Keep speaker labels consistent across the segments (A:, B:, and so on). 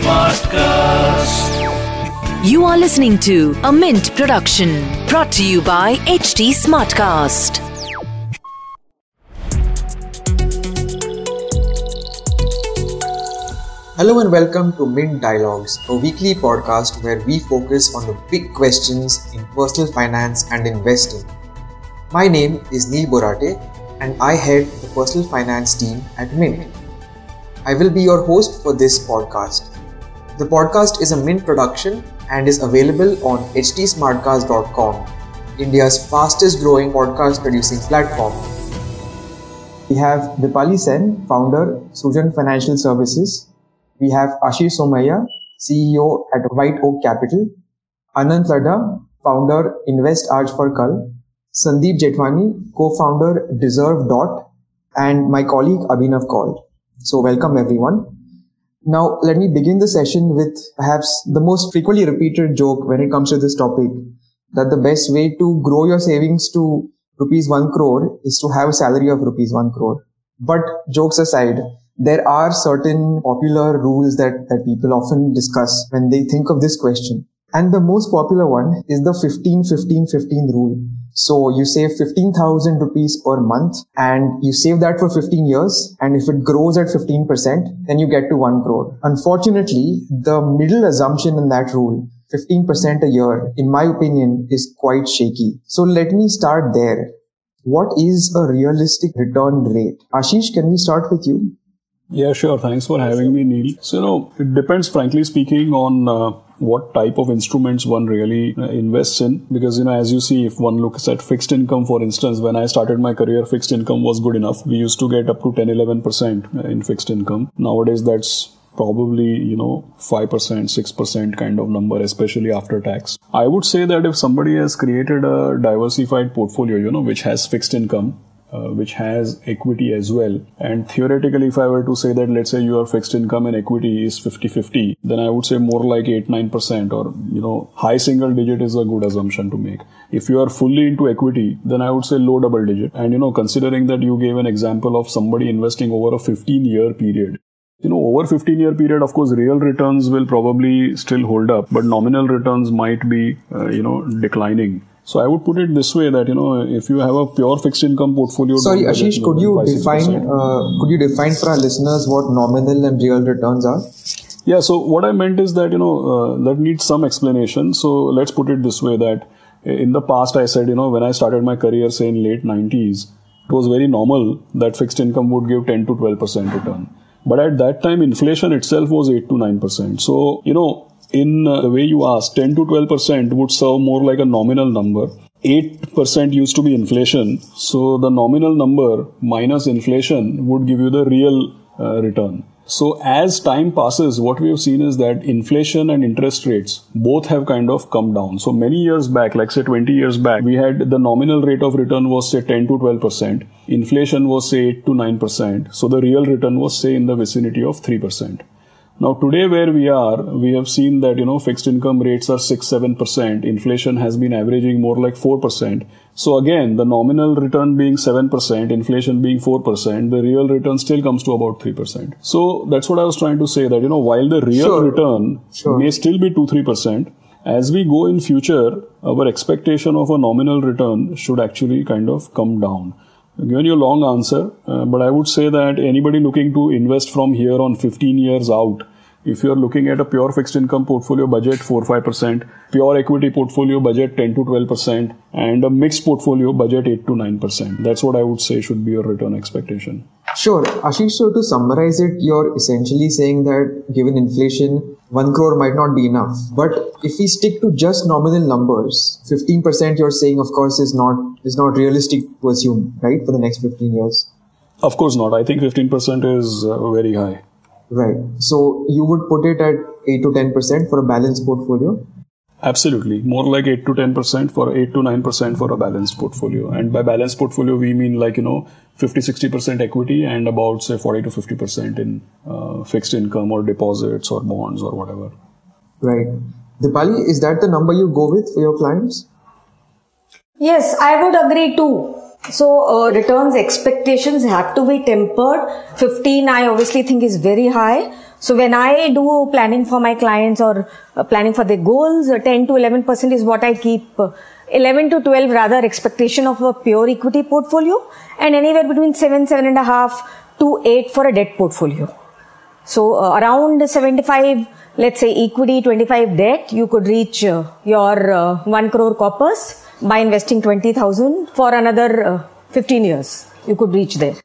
A: Smartcast.
B: You are listening to a Mint production brought to you by HT Smartcast.
C: Hello and welcome to Mint Dialogues, a weekly podcast where we focus on the big questions in personal finance and investing. My name is Neil Borate and I head the personal finance team at Mint. I will be your host for this podcast. The podcast is a Mint production and is available on htsmartcast.com, India's fastest growing podcast producing platform. We have Dipali Sen, founder, Srujan Financial Services. We have Ashish Somaiyaa, CEO at White Oak Capital. Anand Ladda, founder, Invest Aaj for Kal. Sandeep Jethwani, co-founder, Dezerv Dot. And my colleague Abhinav Kaul. So welcome everyone. Now let me begin the session with perhaps the most frequently repeated joke when it comes to this topic that the best way to grow your savings to rupees 1 crore is to have a salary of rupees 1 crore. But jokes aside, there are certain popular rules that, that people often discuss when they think of this question. And the most popular one is the 15 15 15 rule. So you save 15,000 rupees per month and you save that for 15 years. And if it grows at 15%, then you get to 1 crore. Unfortunately, the middle assumption in that rule 15% a year, in my opinion, is quite shaky. So let me start there. What is a realistic return rate? Ashish, can we start with you?
D: Yeah, sure. Thanks for having me, Neil. So, you know, it depends, frankly speaking, on uh, what type of instruments one really invests in. Because, you know, as you see, if one looks at fixed income, for instance, when I started my career, fixed income was good enough. We used to get up to 10, 11% in fixed income. Nowadays, that's probably you know 5% 6% kind of number especially after tax i would say that if somebody has created a diversified portfolio you know which has fixed income uh, which has equity as well. And theoretically, if I were to say that, let's say your fixed income and equity is 50-50, then I would say more like 8-9% or, you know, high single digit is a good assumption to make. If you are fully into equity, then I would say low double digit. And, you know, considering that you gave an example of somebody investing over a 15 year period, you know, over 15 year period, of course, real returns will probably still hold up, but nominal returns might be, uh, you know, declining. So I would put it this way that you know if you have a pure fixed income portfolio.
C: Sorry, Ashish, could you define uh, could you define for our listeners what nominal and real returns are?
D: Yeah. So what I meant is that you know uh, that needs some explanation. So let's put it this way that in the past I said you know when I started my career say in late 90s it was very normal that fixed income would give 10 to 12 percent return. But at that time inflation itself was 8 to 9 percent. So you know in uh, the way you asked, 10 to 12% would serve more like a nominal number. 8% used to be inflation. So the nominal number minus inflation would give you the real uh, return. So as time passes, what we have seen is that inflation and interest rates both have kind of come down. So many years back, like say 20 years back, we had the nominal rate of return was say 10 to 12%. Inflation was say 8 to 9%. So the real return was say in the vicinity of 3%. Now today where we are, we have seen that, you know, fixed income rates are 6-7%. Inflation has been averaging more like 4%. So again, the nominal return being 7%, inflation being 4%, the real return still comes to about 3%. So that's what I was trying to say that, you know, while the real
C: Sure.
D: return
C: Sure.
D: may still be 2-3%, as we go in future, our expectation of a nominal return should actually kind of come down. I've given you a long answer, uh, but I would say that anybody looking to invest from here on 15 years out, if you're looking at a pure fixed income portfolio budget 4-5%, pure equity portfolio budget 10 to 12%, and a mixed portfolio budget 8 to 9%. That's what I would say should be your return expectation.
C: Sure, Ashish. So to summarize it, you're essentially saying that given inflation, one crore might not be enough. But if we stick to just nominal numbers, 15% you're saying, of course, is not is not realistic to assume, right, for the next 15 years.
D: Of course not. I think 15% is uh, very high.
C: Right. So you would put it at 8 to 10% for a balanced portfolio.
D: Absolutely. More like 8 to 10% for 8 to 9% for a balanced portfolio. And by balanced portfolio, we mean like, you know, 50, 60% equity and about say 40 to 50% in uh, fixed income or deposits or bonds or whatever.
C: Right. Dipali, is that the number you go with for your clients?
E: Yes, I would agree too. So uh, returns expectations have to be tempered. 15 I obviously think is very high. So when I do planning for my clients or uh, planning for their goals, uh, 10 to 11% is what I keep. Uh, 11 to 12 rather expectation of a pure equity portfolio and anywhere between 7, 7.5 to 8 for a debt portfolio. So uh, around 75, let's say equity, 25 debt, you could reach uh, your uh, 1 crore corpus by investing 20,000 for another uh, 15 years. You could reach there.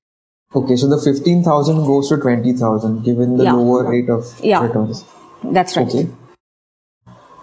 C: Okay, so the 15,000 goes to 20,000 given the
E: Yeah.
C: lower rate of
E: Yeah.
C: returns.
E: That's right.
C: Okay.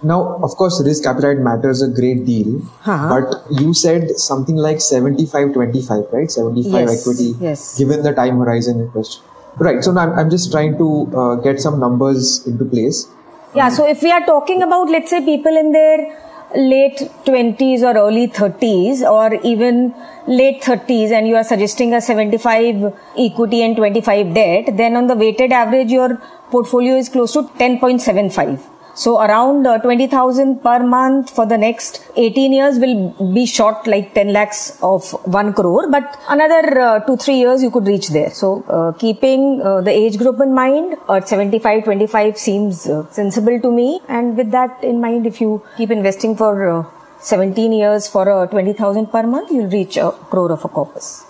C: Now, of course, risk appetite matters a great deal,
E: Uh-huh.
C: but you said something like 75 25, right? 75
E: Yes,
C: equity,
E: yes.
C: given the time horizon in question. Right, so now I'm, I'm just trying to uh, get some numbers into place.
E: Yeah, so if we are talking about, let's say, people in their late 20s or early 30s or even late 30s and you are suggesting a 75 equity and 25 debt, then on the weighted average, your portfolio is close to 10.75. So around uh, 20,000 per month for the next 18 years will be short like 10 lakhs of 1 crore, but another uh, 2 3 years you could reach there. So uh, keeping uh, the age group in mind at 75 25 seems uh, sensible to me and with that in mind if you keep investing for uh, 17 years for uh, 20,000 per month you'll reach a crore of a corpus.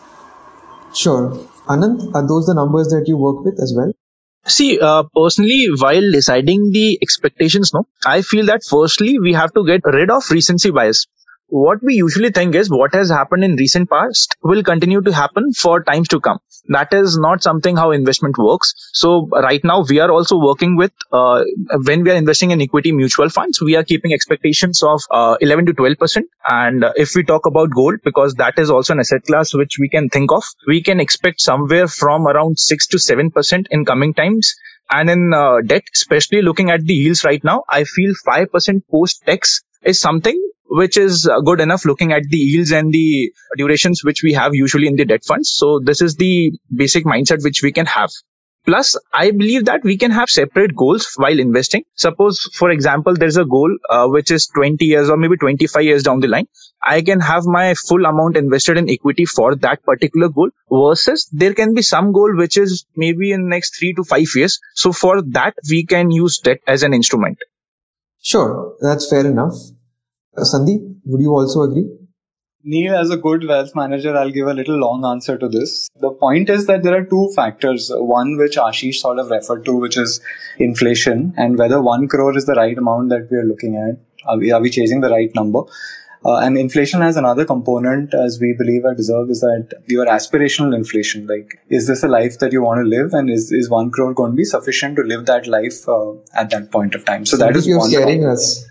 C: Sure. Anand, are those the numbers that you work with as well?
F: See, uh, personally, while deciding the expectations, no, I feel that firstly we have to get rid of recency bias. What we usually think is what has happened in recent past will continue to happen for times to come. That is not something how investment works. So right now we are also working with uh, when we are investing in equity mutual funds, we are keeping expectations of uh, 11 to 12 percent. And uh, if we talk about gold, because that is also an asset class which we can think of, we can expect somewhere from around six to seven percent in coming times. And in uh, debt, especially looking at the yields right now, I feel 5% post tax is something which is good enough looking at the yields and the durations which we have usually in the debt funds. So this is the basic mindset which we can have. Plus, I believe that we can have separate goals while investing. Suppose, for example, there's a goal uh, which is 20 years or maybe 25 years down the line. I can have my full amount invested in equity for that particular goal versus there can be some goal which is maybe in next three to five years. So for that, we can use debt as an instrument.
C: Sure, that's fair enough. Uh, Sandeep, would you also agree?
G: Neil, as a good wealth manager, I'll give a little long answer to this. The point is that there are two factors. One which Ashish sort of referred to, which is inflation and whether one crore is the right amount that we are looking at. Are we, are we chasing the right number? Uh, and inflation has another component, as we believe at Dezerv, is that your aspirational inflation. Like, is this a life that you want to live, and is is one crore going to be sufficient to live that life uh, at that point of time? So that is
C: you're
G: one.
C: scaring us.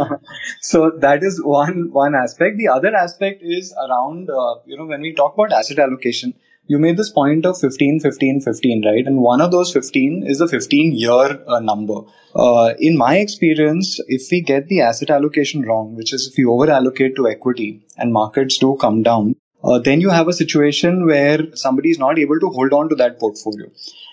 G: so that is one one aspect. The other aspect is around uh, you know when we talk about asset allocation. You made this point of 15, 15, 15, right? And one of those 15 is the 15 year uh, number. Uh, in my experience, if we get the asset allocation wrong, which is if you over allocate to equity and markets do come down, uh, then you have a situation where somebody is not able to hold on to that portfolio.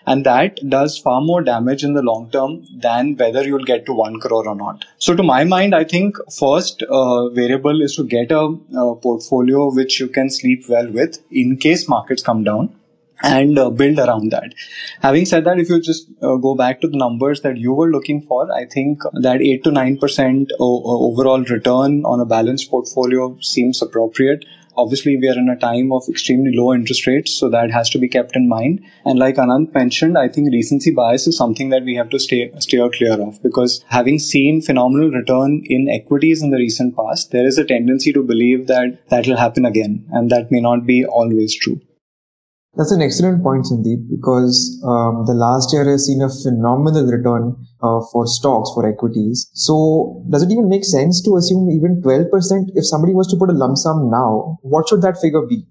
G: And that does far more damage in the long term than whether you'll get to one crore or not. So, to my mind, I think first uh, variable is to get a, a portfolio which you can sleep well with in case markets come down and uh, build around that. Having said that, if you just uh, go back to the numbers that you were looking for, I think that 8 to 9% o- overall return on a balanced portfolio seems appropriate. Obviously, we are in a time of extremely low interest rates, so that has to be kept in mind. And like Anand mentioned, I think recency bias is something that we have to stay steer clear of because having seen phenomenal return in equities in the recent past, there is a tendency to believe that that will happen again, and that may not be always true.
C: That's an excellent point, Sandeep, because um, the last year has seen a phenomenal return uh, for stocks, for equities. So, does it even make sense to assume even 12%? If somebody was to put a lump sum now, what should that figure be?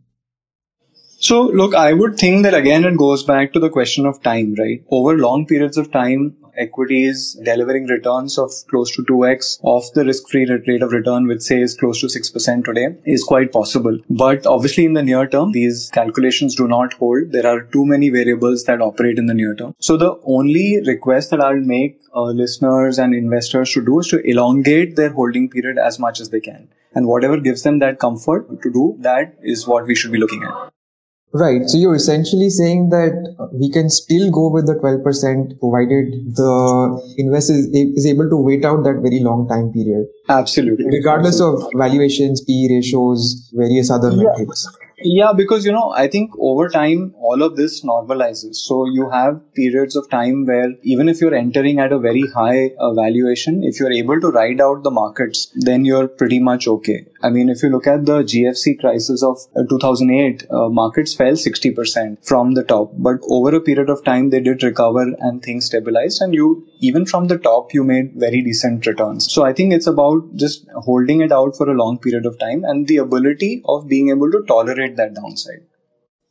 G: So, look, I would think that again it goes back to the question of time, right? Over long periods of time, equities delivering returns of close to 2x of the risk-free rate of return, which say is close to 6% today, is quite possible. But obviously, in the near term, these calculations do not hold. There are too many variables that operate in the near term. So, the only request that I'll make uh, listeners and investors to do is to elongate their holding period as much as they can and whatever gives them that comfort to do that is what we should be looking at.
C: Right. So you're essentially saying that we can still go with the 12% provided the investor is able to wait out that very long time period.
G: Absolutely.
C: Regardless of valuations, P ratios, various other yeah. metrics.
G: Yeah, because you know, I think over time all of this normalizes. So you have periods of time where even if you're entering at a very high uh, valuation, if you're able to ride out the markets, then you're pretty much okay. I mean, if you look at the GFC crisis of uh, 2008, uh, markets fell 60% from the top, but over a period of time they did recover and things stabilized and you even from the top you made very decent returns. So I think it's about just holding it out for a long period of time and the ability of being able to tolerate that downside.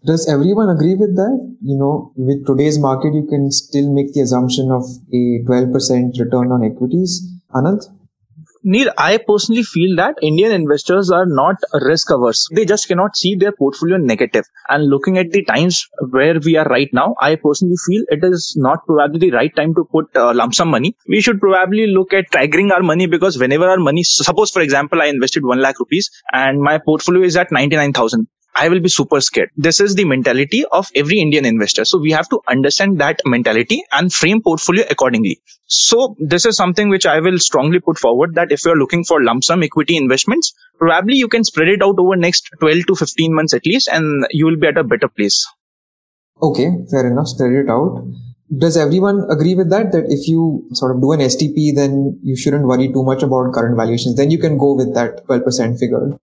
C: Does everyone agree with that? You know, with today's market, you can still make the assumption of a 12% return on equities. Anand?
F: Neil, I personally feel that Indian investors are not risk averse. They just cannot see their portfolio negative. And looking at the times where we are right now, I personally feel it is not probably the right time to put uh, lump sum money. We should probably look at triggering our money because whenever our money, suppose for example, I invested 1 lakh rupees and my portfolio is at 99,000. I will be super scared. This is the mentality of every Indian investor. So we have to understand that mentality and frame portfolio accordingly. So this is something which I will strongly put forward that if you're looking for lump sum equity investments, probably you can spread it out over next 12 to 15 months at least and you will be at a better place.
C: Okay, fair enough. Spread it out. Does everyone agree with that? That if you sort of do an STP, then you shouldn't worry too much about current valuations. Then you can go with that 12% figure.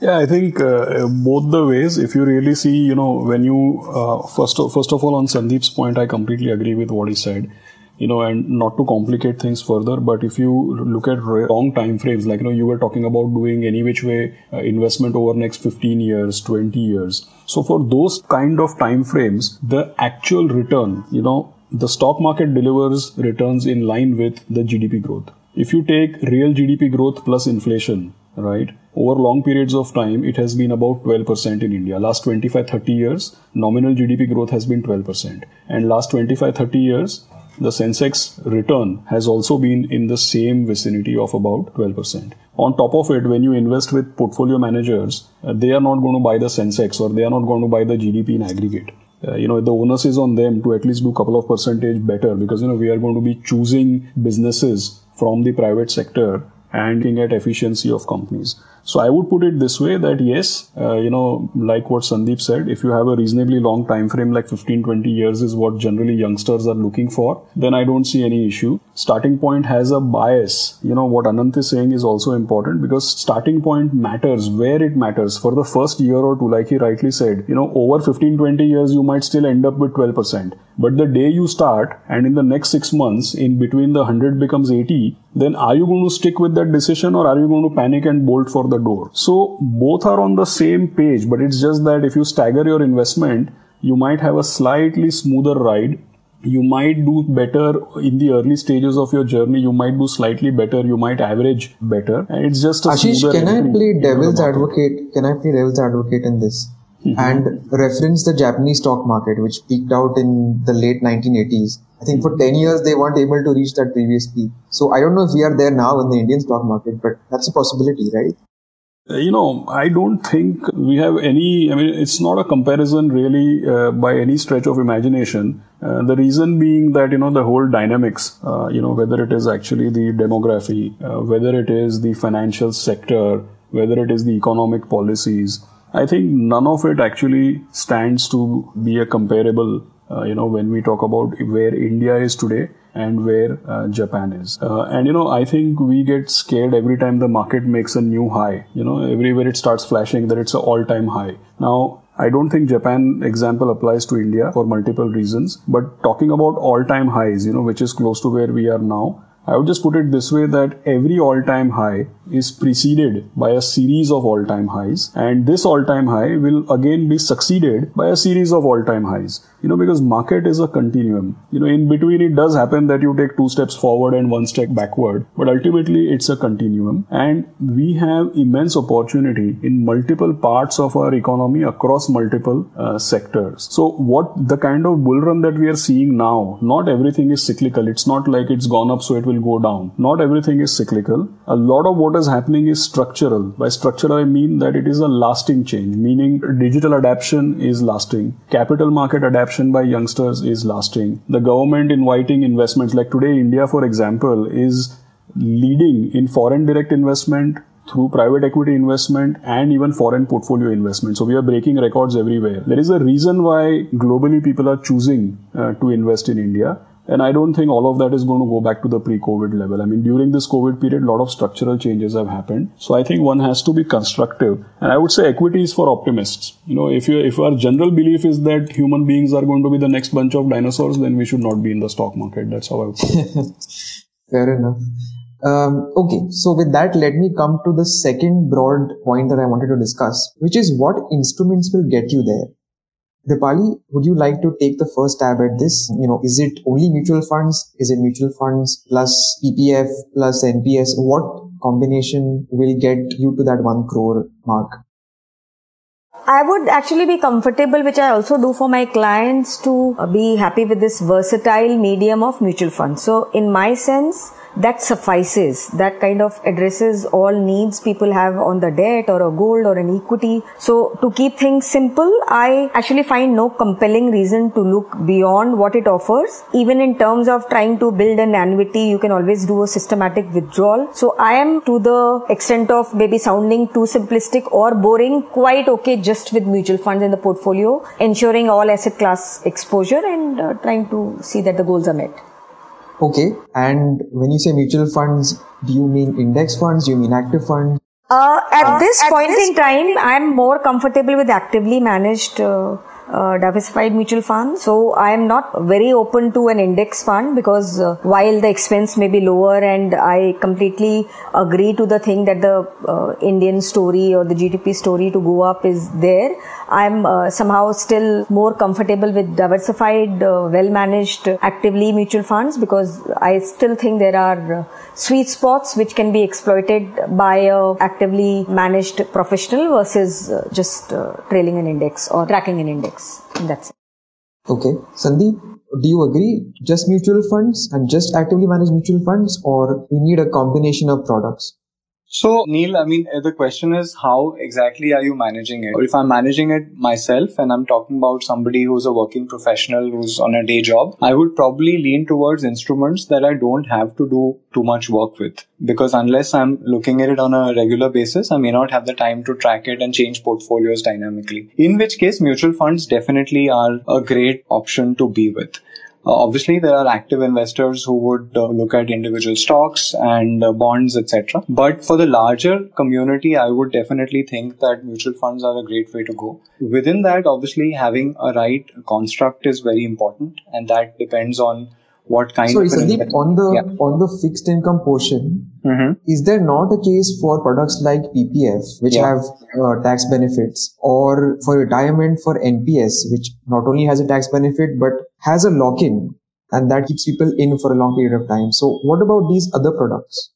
D: Yeah, I think uh, both the ways. If you really see, you know, when you uh, first of, first of all on Sandeep's point, I completely agree with what he said. You know, and not to complicate things further, but if you look at long time frames, like you know, you were talking about doing any which way uh, investment over next 15 years, 20 years. So for those kind of time frames, the actual return, you know, the stock market delivers returns in line with the GDP growth. If you take real GDP growth plus inflation, right? Over long periods of time, it has been about 12% in India. Last 25 30 years, nominal GDP growth has been 12%. And last 25 30 years, the Sensex return has also been in the same vicinity of about 12%. On top of it, when you invest with portfolio managers, uh, they are not going to buy the Sensex or they are not going to buy the GDP in aggregate. Uh, you know the onus is on them to at least do a couple of percentage better because you know we are going to be choosing businesses from the private sector and looking at efficiency of companies. So I would put it this way that yes, uh, you know, like what Sandeep said, if you have a reasonably long time frame, like 15, 20 years is what generally youngsters are looking for, then I don't see any issue. Starting point has a bias. You know, what Anand is saying is also important because starting point matters where it matters. For the first year or two, like he rightly said, you know, over 15, 20 years, you might still end up with 12%. But the day you start and in the next six months, in between the 100 becomes 80, then are you going to stick with that decision or are you going to panic and bolt for the door. So both are on the same page, but it's just that if you stagger your investment, you might have a slightly smoother ride. You might do better in the early stages of your journey. You might do slightly better. You might average better. And it's just a
C: Ashish, can I play devil's advocate? Can I play devil's advocate in this? Mm-hmm. And reference the Japanese stock market, which peaked out in the late 1980s. I think for 10 years they weren't able to reach that previous peak. So I don't know if we are there now in the Indian stock market, but that's a possibility, right?
D: Uh, you know, I don't think we have any, I mean, it's not a comparison really uh, by any stretch of imagination. Uh, the reason being that, you know, the whole dynamics, uh, you know, whether it is actually the demography, uh, whether it is the financial sector, whether it is the economic policies, I think none of it actually stands to be a comparable, uh, you know, when we talk about where India is today and where uh, Japan is. Uh, and you know, I think we get scared every time the market makes a new high. You know, everywhere it starts flashing that it's an all-time high. Now, I don't think Japan example applies to India for multiple reasons, but talking about all-time highs, you know, which is close to where we are now, I would just put it this way that every all-time high is preceded by a series of all-time highs. And this all-time high will again be succeeded by a series of all-time highs. You know because market is a continuum. You know in between it does happen that you take two steps forward and one step backward but ultimately it's a continuum. And we have immense opportunity in multiple parts of our economy across multiple uh, sectors. So what the kind of bull run that we are seeing now not everything is cyclical. It's not like it's gone up so it will go down. Not everything is cyclical. A lot of what what is happening is structural. By structural, I mean that it is a lasting change, meaning digital adaptation is lasting, capital market adaptation by youngsters is lasting, the government inviting investments. Like today, India, for example, is leading in foreign direct investment through private equity investment and even foreign portfolio investment. So we are breaking records everywhere. There is a reason why globally people are choosing uh, to invest in India. And I don't think all of that is going to go back to the pre-COVID level. I mean, during this COVID period, a lot of structural changes have happened. So I think one has to be constructive. And I would say equity is for optimists. You know, if you, if our general belief is that human beings are going to be the next bunch of dinosaurs, then we should not be in the stock market. That's how I would
C: Fair enough. Um, okay, so with that, let me come to the second broad point that I wanted to discuss, which is what instruments will get you there. Dipali, would you like to take the first stab at this? You know, is it only mutual funds? Is it mutual funds plus PPF plus NPS? What combination will get you to that one crore mark?
E: I would actually be comfortable, which I also do for my clients, to be happy with this versatile medium of mutual funds. So, in my sense, that suffices. That kind of addresses all needs people have on the debt or a gold or an equity. So to keep things simple, I actually find no compelling reason to look beyond what it offers. Even in terms of trying to build an annuity, you can always do a systematic withdrawal. So I am to the extent of maybe sounding too simplistic or boring, quite okay just with mutual funds in the portfolio, ensuring all asset class exposure and uh, trying to see that the goals are met.
C: Okay. And when you say mutual funds, do you mean index funds? Do you mean active funds?
E: Uh, at uh, this at point this in time, I'm more comfortable with actively managed uh, uh, diversified mutual fund. So I am not very open to an index fund because uh, while the expense may be lower and I completely agree to the thing that the uh, Indian story or the GDP story to go up is there, I'm uh, somehow still more comfortable with diversified, uh, well managed, actively mutual funds because I still think there are sweet spots which can be exploited by a actively managed professional versus just trailing an index or tracking an index. That's it.
C: Okay. Sandeep, do you agree? Just mutual funds and just actively managed mutual funds, or you need a combination of products?
G: So, Neil, I mean, the question is how exactly are you managing it? Or if I'm managing it myself and I'm talking about somebody who's a working professional who's on a day job, I would probably lean towards instruments that I don't have to do too much work with. Because unless I'm looking at it on a regular basis, I may not have the time to track it and change portfolios dynamically. In which case, mutual funds definitely are a great option to be with. Uh, obviously, there are active investors who would uh, look at individual stocks and uh, bonds, etc. But for the larger community, I would definitely think that mutual funds are a great way to go. Within that, obviously, having a right construct is very important, and that depends on what kind
C: Sorry,
G: of
C: Sandeep, on the yeah. on the fixed income portion, mm-hmm. is there not a case for products like PPF which yeah. have uh, tax benefits, or for retirement for NPS which not only has a tax benefit but has a lock-in and that keeps people in for a long period of time? So, what about these other products?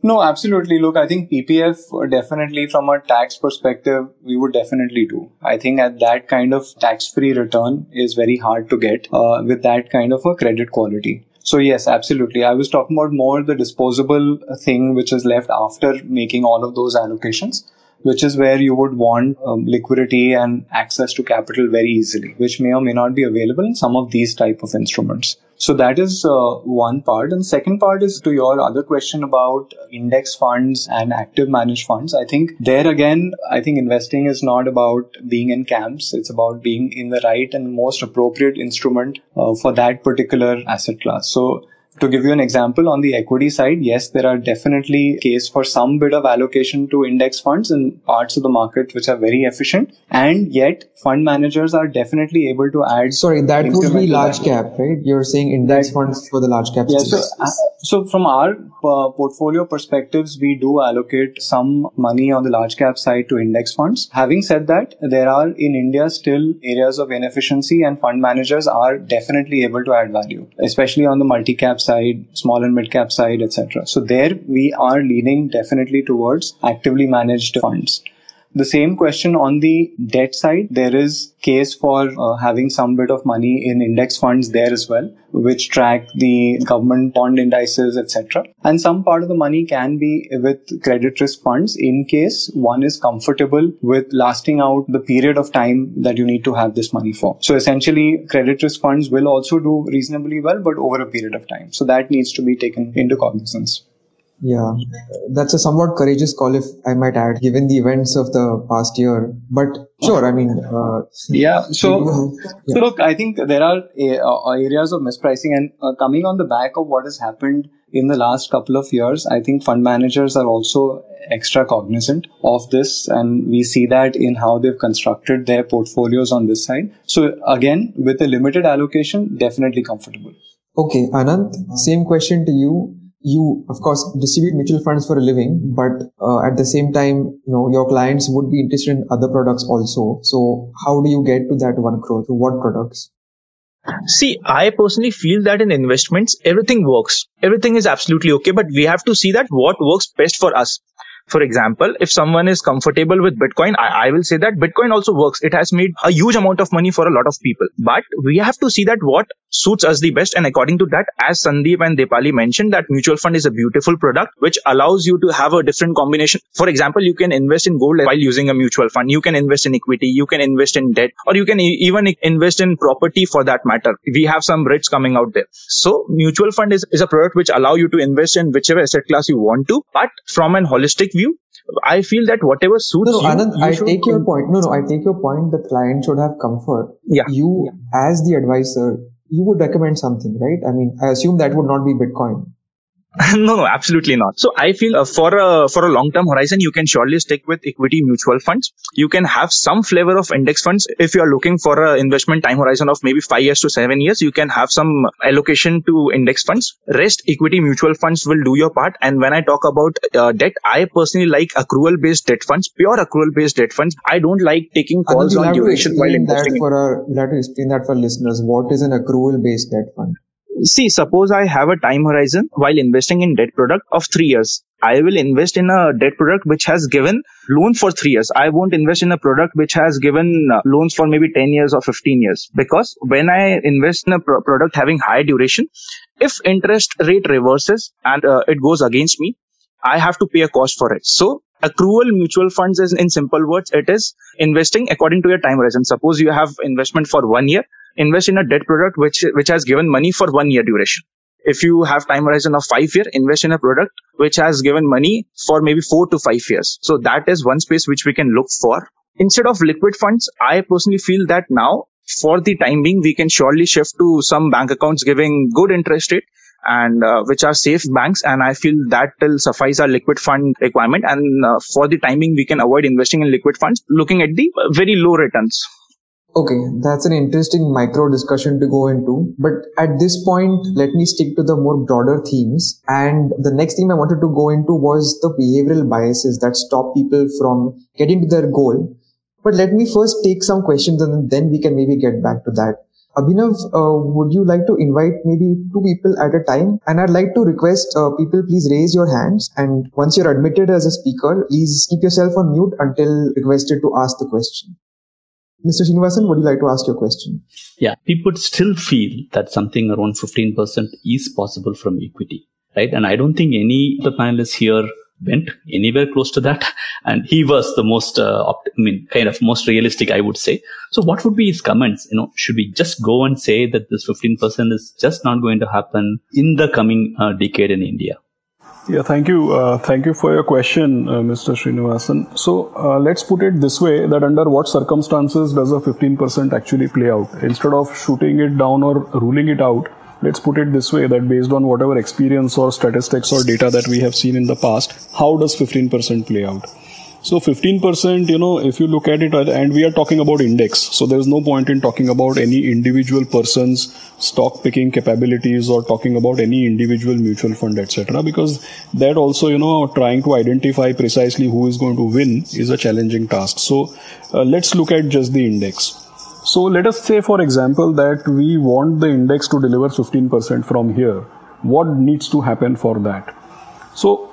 G: No, absolutely. Look, I think PPF uh, definitely from a tax perspective, we would definitely do. I think at that kind of tax free return is very hard to get uh, with that kind of a credit quality. So yes, absolutely. I was talking about more the disposable thing which is left after making all of those allocations which is where you would want um, liquidity and access to capital very easily, which may or may not be available in some of these type of instruments. So that is uh, one part. And second part is to your other question about index funds and active managed funds. I think there again, I think investing is not about being in camps. It's about being in the right and most appropriate instrument uh, for that particular asset class. So to give you an example, on the equity side, yes, there are definitely case for some bit of allocation to index funds in parts of the market which are very efficient. And yet, fund managers are definitely able to add.
C: Sorry, that would be large cap, right? You're saying index funds for the large cap.
G: Yeah, so, uh, so from our uh, portfolio perspectives, we do allocate some money on the large cap side to index funds. Having said that, there are in India still areas of inefficiency, and fund managers are definitely able to add value, especially on the multi cap side, small and mid cap side, etc. So there we are leaning definitely towards actively managed funds. The same question on the debt side, there is case for uh, having some bit of money in index funds there as well, which track the government bond indices, etc. And some part of the money can be with credit risk funds in case one is comfortable with lasting out the period of time that you need to have this money for. So essentially, credit risk funds will also do reasonably well, but over a period of time. So that needs to be taken into cognizance.
C: Yeah, that's a somewhat courageous call, if I might add, given the events of the past year. But sure, I mean, uh,
G: yeah. So, yeah. so look, I think there are uh, areas of mispricing, and uh, coming on the back of what has happened in the last couple of years, I think fund managers are also extra cognizant of this, and we see that in how they've constructed their portfolios on this side. So, again, with a limited allocation, definitely comfortable.
C: Okay, Anand, same question to you you of course distribute mutual funds for a living but uh, at the same time you know your clients would be interested in other products also so how do you get to that 1 crore through what products
F: See, I personally feel that in investments, everything works. Everything is absolutely okay, but we have to see that what works best for us. For example, if someone is comfortable with Bitcoin, I, I, will say that Bitcoin also works. It has made a huge amount of money for a lot of people. But we have to see that what suits us the best. And according to that, as Sandeep and Dipali mentioned, that mutual fund is a beautiful product which allows you to have a different combination. For example, you can invest in gold while using a mutual fund. You can invest in equity. You can invest in debt or you can e- even invest in property for that matter. We have some REITs coming out there. So mutual fund is, is a product which allow you to invest in whichever asset class you want to, but from an holistic view, I feel that whatever suits
C: no, no,
F: you.
C: Anand, you I take your point. No, no, I take your point. The client should have comfort.
F: Yeah.
C: You, yeah. as the advisor, you would recommend something, right? I mean, I assume that would not be Bitcoin.
F: no, no, absolutely not. So I feel uh, for a for a long term horizon, you can surely stick with equity mutual funds. You can have some flavor of index funds if you are looking for an investment time horizon of maybe five years to seven years. You can have some allocation to index funds. Rest equity mutual funds will do your part. And when I talk about uh, debt, I personally like accrual based debt funds, pure accrual based debt funds. I don't like taking calls on duration while investing.
C: That for our, have to explain that for listeners. What is an accrual based debt fund?
F: See, suppose I have a time horizon while investing in debt product of three years. I will invest in a debt product which has given loan for three years. I won't invest in a product which has given uh, loans for maybe 10 years or 15 years because when I invest in a pro- product having high duration, if interest rate reverses and uh, it goes against me, I have to pay a cost for it. So accrual mutual funds is in simple words, it is investing according to your time horizon. Suppose you have investment for one year invest in a debt product which which has given money for one year duration. If you have time horizon of five year invest in a product which has given money for maybe four to five years. So that is one space which we can look for. Instead of liquid funds i personally feel that now for the time being we can surely shift to some bank accounts giving good interest rate and uh, which are safe banks. And i feel that will suffice our liquid fund requirement. And uh, for the timing we can avoid investing in liquid funds looking at the very low returns
C: Okay, that's an interesting micro discussion to go into. But at this point, let me stick to the more broader themes. And the next theme I wanted to go into was the behavioral biases that stop people from getting to their goal. But let me first take some questions and then we can maybe get back to that. Abhinav, uh, would you like to invite maybe two people at a time? And I'd like to request uh, people please raise your hands. And once you're admitted as a speaker, please keep yourself on mute until requested to ask the question. Mr. Srinivasan, would you like to ask your question?
H: Yeah, people still feel that something around 15% is possible from equity, right? And I don't think any of the panelists here went anywhere close to that. And he was the most, uh, opt- I mean, kind of most realistic, I would say. So what would be his comments? You know, should we just go and say that this 15% is just not going to happen in the coming uh, decade in India?
D: Yeah, thank you. Uh, thank you for your question, uh, Mr. Srinivasan. So uh, let's put it this way that under what circumstances does a 15% actually play out? Instead of shooting it down or ruling it out, let's put it this way that based on whatever experience or statistics or data that we have seen in the past, how does 15% play out? So 15%, you know, if you look at it, and we are talking about index, so there is no point in talking about any individual person's stock picking capabilities or talking about any individual mutual fund, etc. Because that also, you know, trying to identify precisely who is going to win is a challenging task. So uh, let's look at just the index. So let us say, for example, that we want the index to deliver 15% from here. What needs to happen for that? So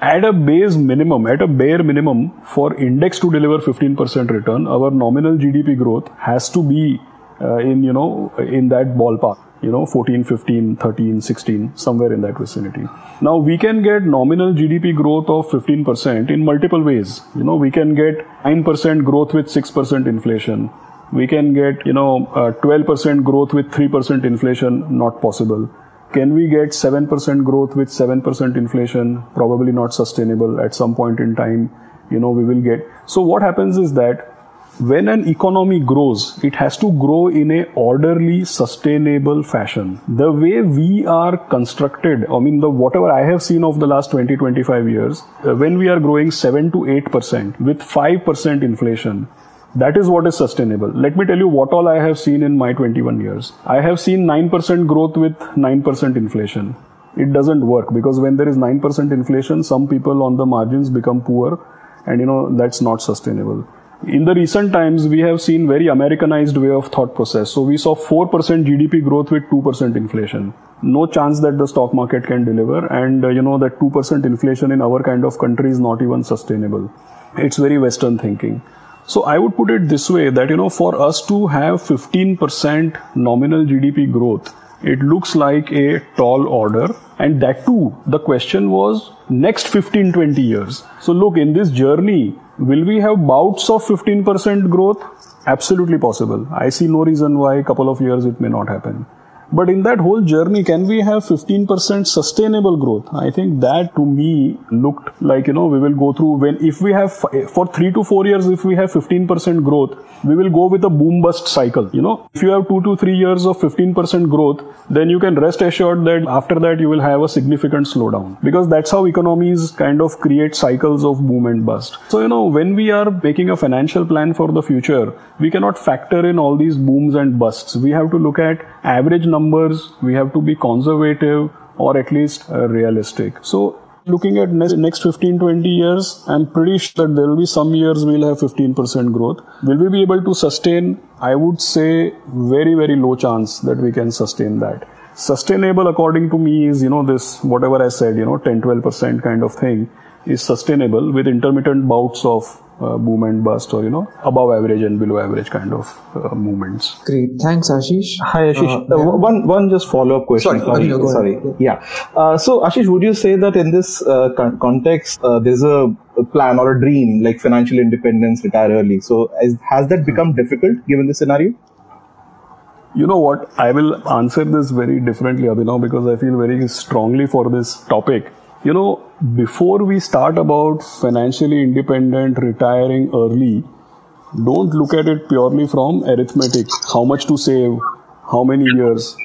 D: at a base minimum, at a bare minimum, for index to deliver 15% return, our nominal GDP growth has to be uh, in you know in that ballpark you know 14 15 13 16 somewhere in that vicinity. Now we can get nominal gdp growth of 15% in multiple ways. You know we can get 9% growth with 6% inflation. We can get you know uh, 12% growth with 3% inflation not possible can we get 7% growth with 7% inflation? Probably not sustainable. At some point in time, you know, we will get. So what happens is that when an economy grows, it has to grow in a orderly, sustainable fashion. The way we are constructed, I mean, the whatever I have seen of the last 20, 25 years, uh, when we are growing 7 to 8% with 5% inflation, that is what is sustainable. Let me tell you what all I have seen in my 21 years. I have seen 9% growth with 9% inflation. It doesn't work because when there is 9% inflation, some people on the margins become poor and you know that's not sustainable. In the recent times, we have seen very Americanized way of thought process. So we saw 4% GDP growth with 2% inflation. No chance that the stock market can deliver. And uh, you know that 2% inflation in our kind of country is not even sustainable. It's very Western thinking. So I would put it this way that, you know, for us to have 15% nominal GDP growth, it looks like a tall order. And that too, the question was next 15, 20 years. So look, in this journey, will we have bouts of 15% growth? Absolutely possible. I see no reason why a couple of years it may not happen. But in that whole journey, can we have 15% sustainable growth? I think that to me looked like, you know, we will go through when, if we have, for three to four years, if we have 15% growth, we will go with a boom bust cycle. You know, if you have two to three years of 15% growth, then you can rest assured that after that you will have a significant slowdown because that's how economies kind of create cycles of boom and bust. So, you know, when we are making a financial plan for the future, we cannot factor in all these booms and busts. We have to look at average numbers, we have to be conservative or at least uh, realistic. So looking at next, next 15 20 years i'm pretty sure that there will be some years we'll have 15% growth. Will we be able to sustain? I would say very very low chance that we can sustain that. Sustainable according to me is you know this whatever i said you know 10 12% kind of thing is sustainable with intermittent bouts of uh, boom and bust or you know above average and below average kind of uh, movements
C: Great. Thanks, Ashish.
I: Hi Ashish.
C: Uh,
I: Uh,
C: yeah.
I: One one just follow up question.
C: Sorry, go ahead.
I: sorry. Yeah. Uh, so Ashish, would you say that in this uh, con- context, uh, there's a, a plan or a dream like financial independence, retire early? So is, has that become difficult given the scenario?
D: You know what? I will answer this very differently, Abhinav, because I feel very strongly for this topic. You know, before we start about financially independent, retiring early, don't look at it purely from arithmetic. How much to save? How many years?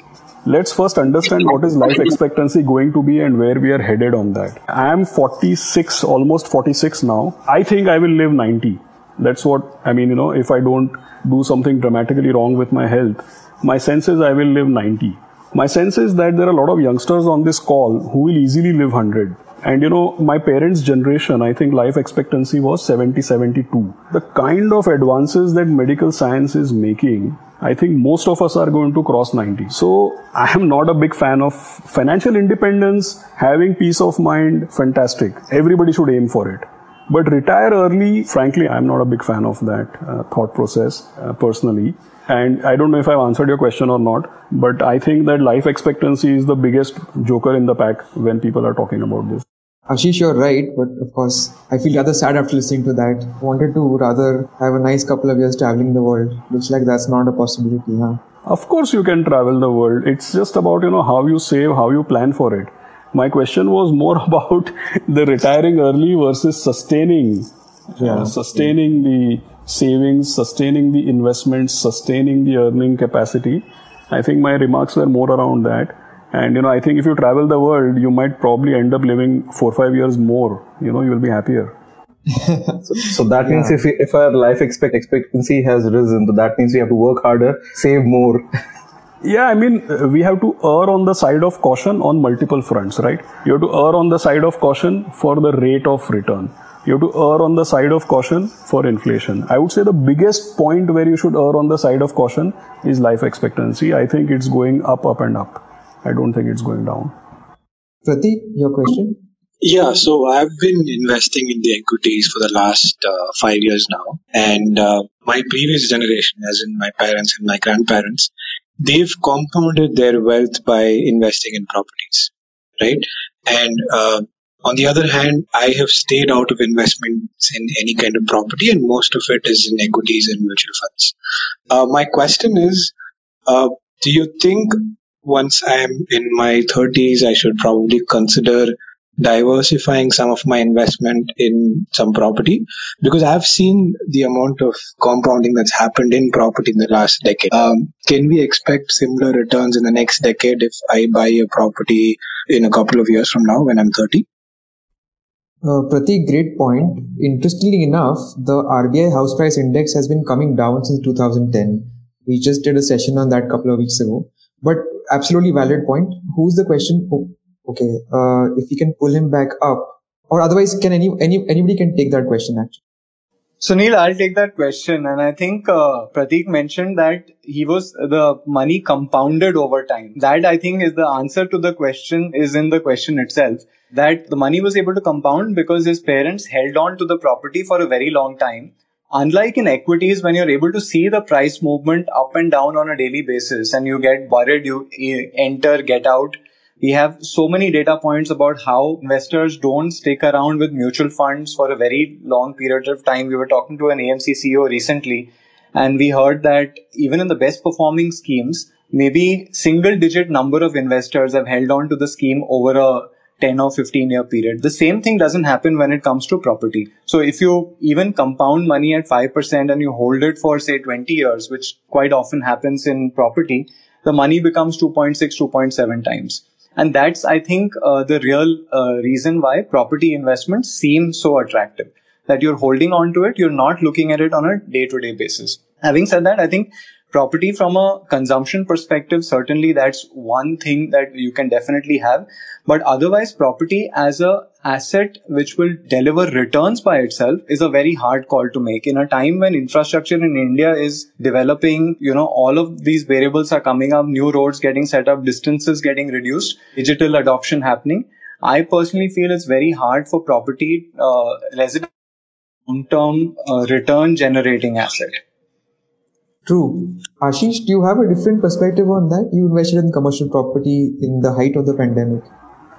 D: Let's first understand what is life expectancy going to be and where we are headed on that. I am 46, almost 46 now. I think I will live 90. That's what I mean, you know, if I don't do something dramatically wrong with my health, my sense is I will live 90. My sense is that there are a lot of youngsters on this call who will easily live 100. And you know, my parents' generation, I think life expectancy was 70, 72. The kind of advances that medical science is making, I think most of us are going to cross 90. So I am not a big fan of financial independence, having peace of mind, fantastic. Everybody should aim for it. But retire early, frankly, I'm not a big fan of that uh, thought process uh, personally. And I don't know if I've answered your question or not, but I think that life expectancy is the biggest joker in the pack when people are talking about this.
C: Ashish, you're right, but of course, I feel rather sad after listening to that. Wanted to rather have a nice couple of years traveling the world. Looks like that's not a possibility, huh?
D: Of course, you can travel the world. It's just about, you know, how you save, how you plan for it. My question was more about the retiring early versus sustaining, uh, sustaining the savings, sustaining the investments, sustaining the earning capacity. I think my remarks were more around that. And, you know, I think if you travel the world, you might probably end up living four or five years more. You know, you will be happier.
I: So, so that means if we, if our life expect expectancy has risen, so that means we have to work harder, save more.
D: Yeah, I mean, uh, we have to err on the side of caution on multiple fronts, right? You have to err on the side of caution for the rate of return. You have to err on the side of caution for inflation. I would say the biggest point where you should err on the side of caution is life expectancy. I think it's going up, up, and up. I don't think it's going down.
C: Pratik, your question?
J: Yeah, so I've been investing in the equities for the last uh, five years now, and uh, my previous generation, as in my parents and my grandparents, they've compounded their wealth by investing in properties, right? And uh, on the other hand, I have stayed out of investments in any kind of property, and most of it is in equities and mutual funds. Uh, my question is, uh, do you think once I'm in my 30s, I should probably consider diversifying some of my investment in some property because I've seen the amount of compounding that's happened in property in the last decade. Um, can we expect similar returns in the next decade if I buy a property in a couple of years from now when I'm 30?
C: Uh, Pratik, great point. Interestingly enough, the RBI house price index has been coming down since 2010. We just did a session on that couple of weeks ago. But absolutely valid point. Who's the question? Oh, okay uh, if we can pull him back up or otherwise can any, any anybody can take that question actually
G: Sunil, I'll take that question. And I think uh, Pratik mentioned that he was the money compounded over time. That I think is the answer to the question is in the question itself. That the money was able to compound because his parents held on to the property for a very long time. Unlike in equities, when you're able to see the price movement up and down on a daily basis and you get worried, you enter, get out, we have so many data points about how investors don't stick around with mutual funds for a very long period of time. We were talking to an AMC CEO recently, and we heard that even in the best performing schemes, maybe single digit number of investors have held on to the scheme over a 10 or 15 year period. The same thing doesn't happen when it comes to property. So if you even compound money at 5% and you hold it for say 20 years, which quite often happens in property, the money becomes 2.6, 2.7 times. And that's, I think, uh, the real uh, reason why property investments seem so attractive. That you're holding on to it, you're not looking at it on a day to day basis. Having said that, I think property from a consumption perspective, certainly that's one thing that you can definitely have. But otherwise, property as a asset which will deliver returns by itself is a very hard call to make. In a time when infrastructure in India is developing, you know, all of these variables are coming up, new roads getting set up, distances getting reduced, digital adoption happening. I personally feel it's very hard for property uh, resident long-term uh, return generating asset.
C: True. Ashish, do you have a different perspective on that? You invested in commercial property in the height of the pandemic.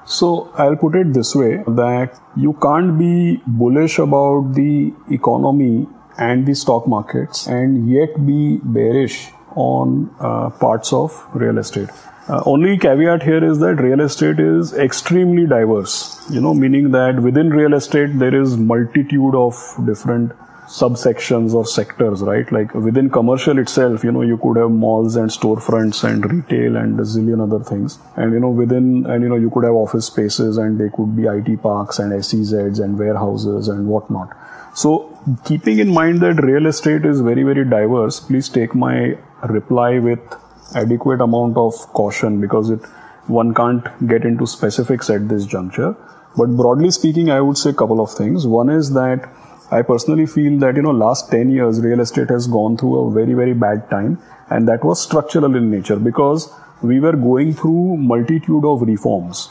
D: So I'll put it this way that you can't be bullish about the economy and the stock markets and yet be bearish on uh, parts of real estate. Uh, only caveat here is that real estate is extremely diverse, you know, meaning that within real estate there is multitude of different subsections or sectors, right? Like within commercial itself, you know, you could have malls and storefronts and retail and a zillion other things. And, you know, within, and, you know, you could have office spaces and they could be IT parks and SEZs and warehouses and whatnot. So keeping in mind that real estate is very, very diverse, please take my reply with adequate amount of caution because it, one can't get into specifics at this juncture. But broadly speaking, I would say a couple of things. One is that I personally feel that, you know, last 10 years, real estate has gone through a very, very bad time. And that was structural in nature because we were going through multitude of reforms.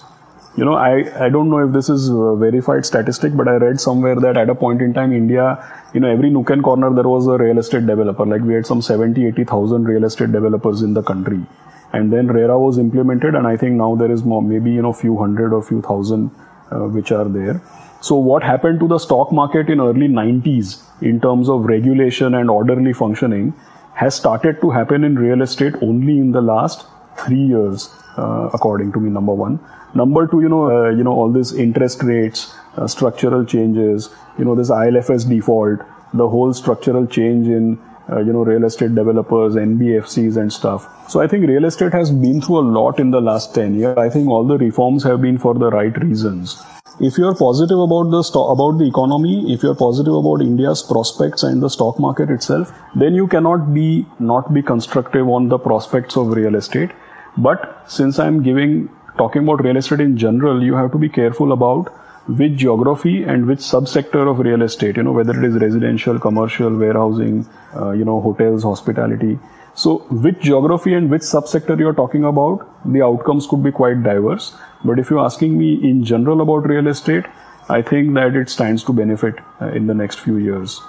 D: You know, I, I don't know if this is verified statistic, but I read somewhere that at a point in time, India, you know, every nook and corner, there was a real estate developer. Like we had some 70, 80,000 real estate developers in the country. And then RERA was implemented. And I think now there is more, maybe, you know, few hundred or few thousand, uh, which are there. So what happened to the stock market in early 90s in terms of regulation and orderly functioning has started to happen in real estate only in the last three years, uh, according to me. Number one. Number two, you know, uh, you know all these interest rates, uh, structural changes. You know, this ILFS default, the whole structural change in uh, you know real estate developers, NBFCs, and stuff. So I think real estate has been through a lot in the last ten years. I think all the reforms have been for the right reasons if you're positive about the sto- about the economy, if you're positive about India's prospects and the stock market itself, then you cannot be not be constructive on the prospects of real estate. But since I'm giving talking about real estate in general, you have to be careful about which geography and which subsector of real estate. You know whether it is residential, commercial, warehousing, uh, you know hotels, hospitality. So, which geography and which subsector you're talking about, the outcomes could be quite diverse. But if you're asking me in general about real estate, I think that it stands to benefit uh, in the next few years.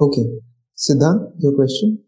C: Okay. Siddhant, your question?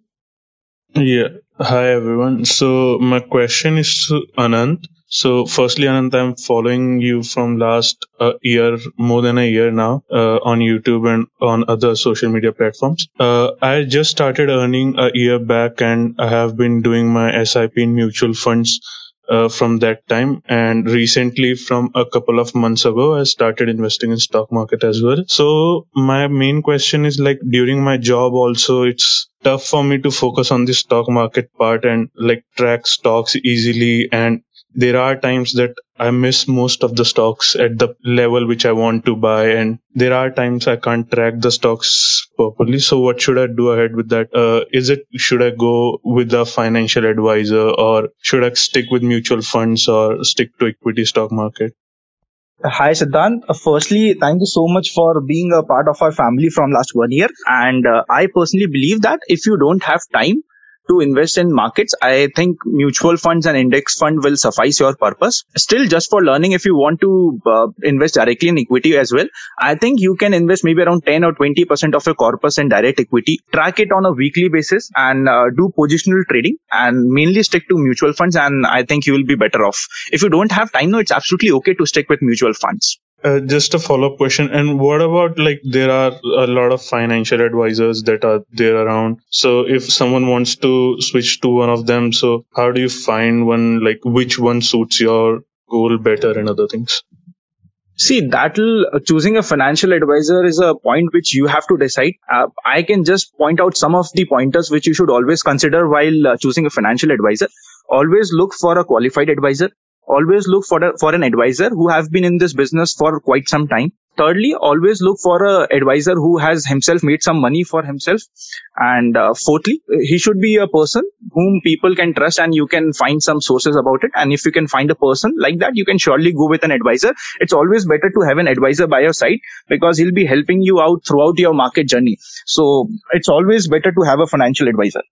K: Yeah. Hi, everyone. So, my question is to Anant. So, firstly, Anant, I'm following you from last uh, year, more than a year now, uh, on YouTube and on other social media platforms. Uh, I just started earning a year back, and I have been doing my SIP in mutual funds uh, from that time and recently from a couple of months ago i started investing in stock market as well so my main question is like during my job also it's tough for me to focus on the stock market part and like track stocks easily and there are times that I miss most of the stocks at the level which I want to buy, and there are times I can't track the stocks properly. So, what should I do ahead with that? Uh, is it should I go with a financial advisor, or should I stick with mutual funds, or stick to equity stock market?
F: Hi Siddhant. Uh, firstly, thank you so much for being a part of our family from last one year. And uh, I personally believe that if you don't have time to invest in markets, I think mutual funds and index fund will suffice your purpose. Still, just for learning, if you want to uh, invest directly in equity as well, I think you can invest maybe around 10 or 20% of your corpus in direct equity, track it on a weekly basis and uh, do positional trading and mainly stick to mutual funds. And I think you will be better off. If you don't have time, no, it's absolutely okay to stick with mutual funds.
K: Uh, just a follow up question. And what about like there are a lot of financial advisors that are there around. So if someone wants to switch to one of them, so how do you find one like which one suits your goal better and other things?
F: See, that'll choosing a financial advisor is a point which you have to decide. Uh, I can just point out some of the pointers which you should always consider while uh, choosing a financial advisor. Always look for a qualified advisor always look for a, for an advisor who have been in this business for quite some time. Thirdly always look for a advisor who has himself made some money for himself. And uh, fourthly he should be a person whom people can trust and you can find some sources about it. And if you can find a person like that you can surely go with an advisor. It's always better to have an advisor by your side because he'll be helping you out throughout your market journey. So it's always better to have a financial advisor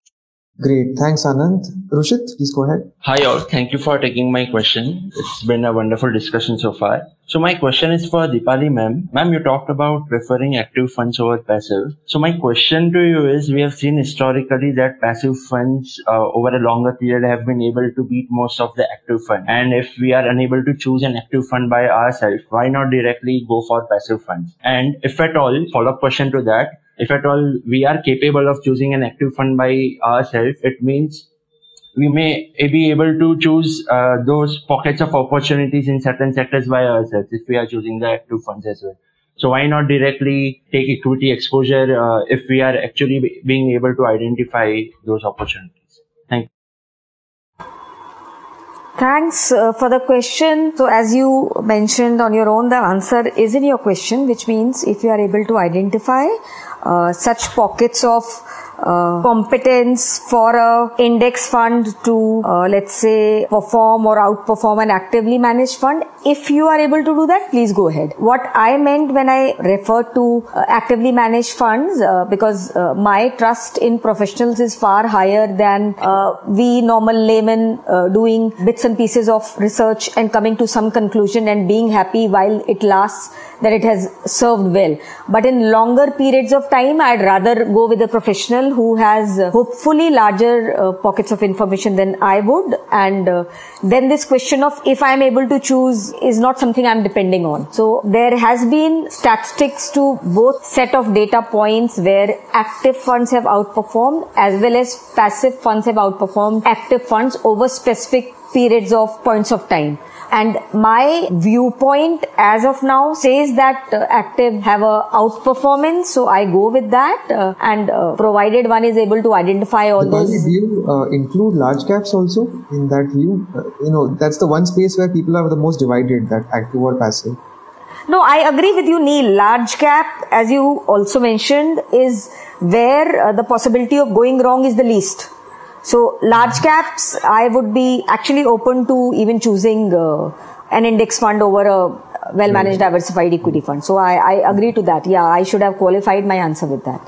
C: Great. Thanks, Anand. Rushit, please go ahead.
L: Hi, all. Thank you for taking my question. It's been a wonderful discussion so far. So my question is for Dipali ma'am. Ma'am, you talked about preferring active funds over passive. So my question to you is, we have seen historically that passive funds uh, over a longer period have been able to beat most of the active fund. And if we are unable to choose an active fund by ourselves, why not directly go for passive funds? And if at all, follow up question to that, if at all we are capable of choosing an active fund by ourselves, it means we may be able to choose uh, those pockets of opportunities in certain sectors by ourselves if we are choosing the active funds as well. So why not directly take equity exposure uh, if we are actually being able to identify those opportunities? Thank you.
E: Thanks uh, for the question. So, as you mentioned on your own, the answer is in your question, which means if you are able to identify uh, such pockets of uh, competence for a index fund to uh, let's say perform or outperform an actively managed fund. If you are able to do that please go ahead. What i meant when i referred to uh, actively managed funds uh, because uh, my trust in professionals is far higher than we normal laymen doing bits and pieces of research and coming to some conclusion and being happy while it lasts that it has served well. But in longer periods of time i'd rather go with a professional who has uh, hopefully larger uh, pockets of information than I would. And uh, then this question of if I'm able to choose is not something I'm depending on. So there has been statistics to both set of data points where active funds have outperformed as well as passive funds have outperformed active funds over specific periods of points of time. And my viewpoint as of now says that uh, active have a outperformance, so I go with that. Uh, and uh, provided one is able to identify all those.
C: Do you uh, include large caps also in that view? Uh, you know, that's the one space where people are the most divided, that active or passive.
E: No, I agree with you, Neil. Large cap, as you also mentioned, is where uh, the possibility of going wrong is the least. So large caps, I would be actually open to even choosing uh, an index fund over a well managed diversified equity fund. So I, I, agree to that. Yeah, I should have qualified my answer with that.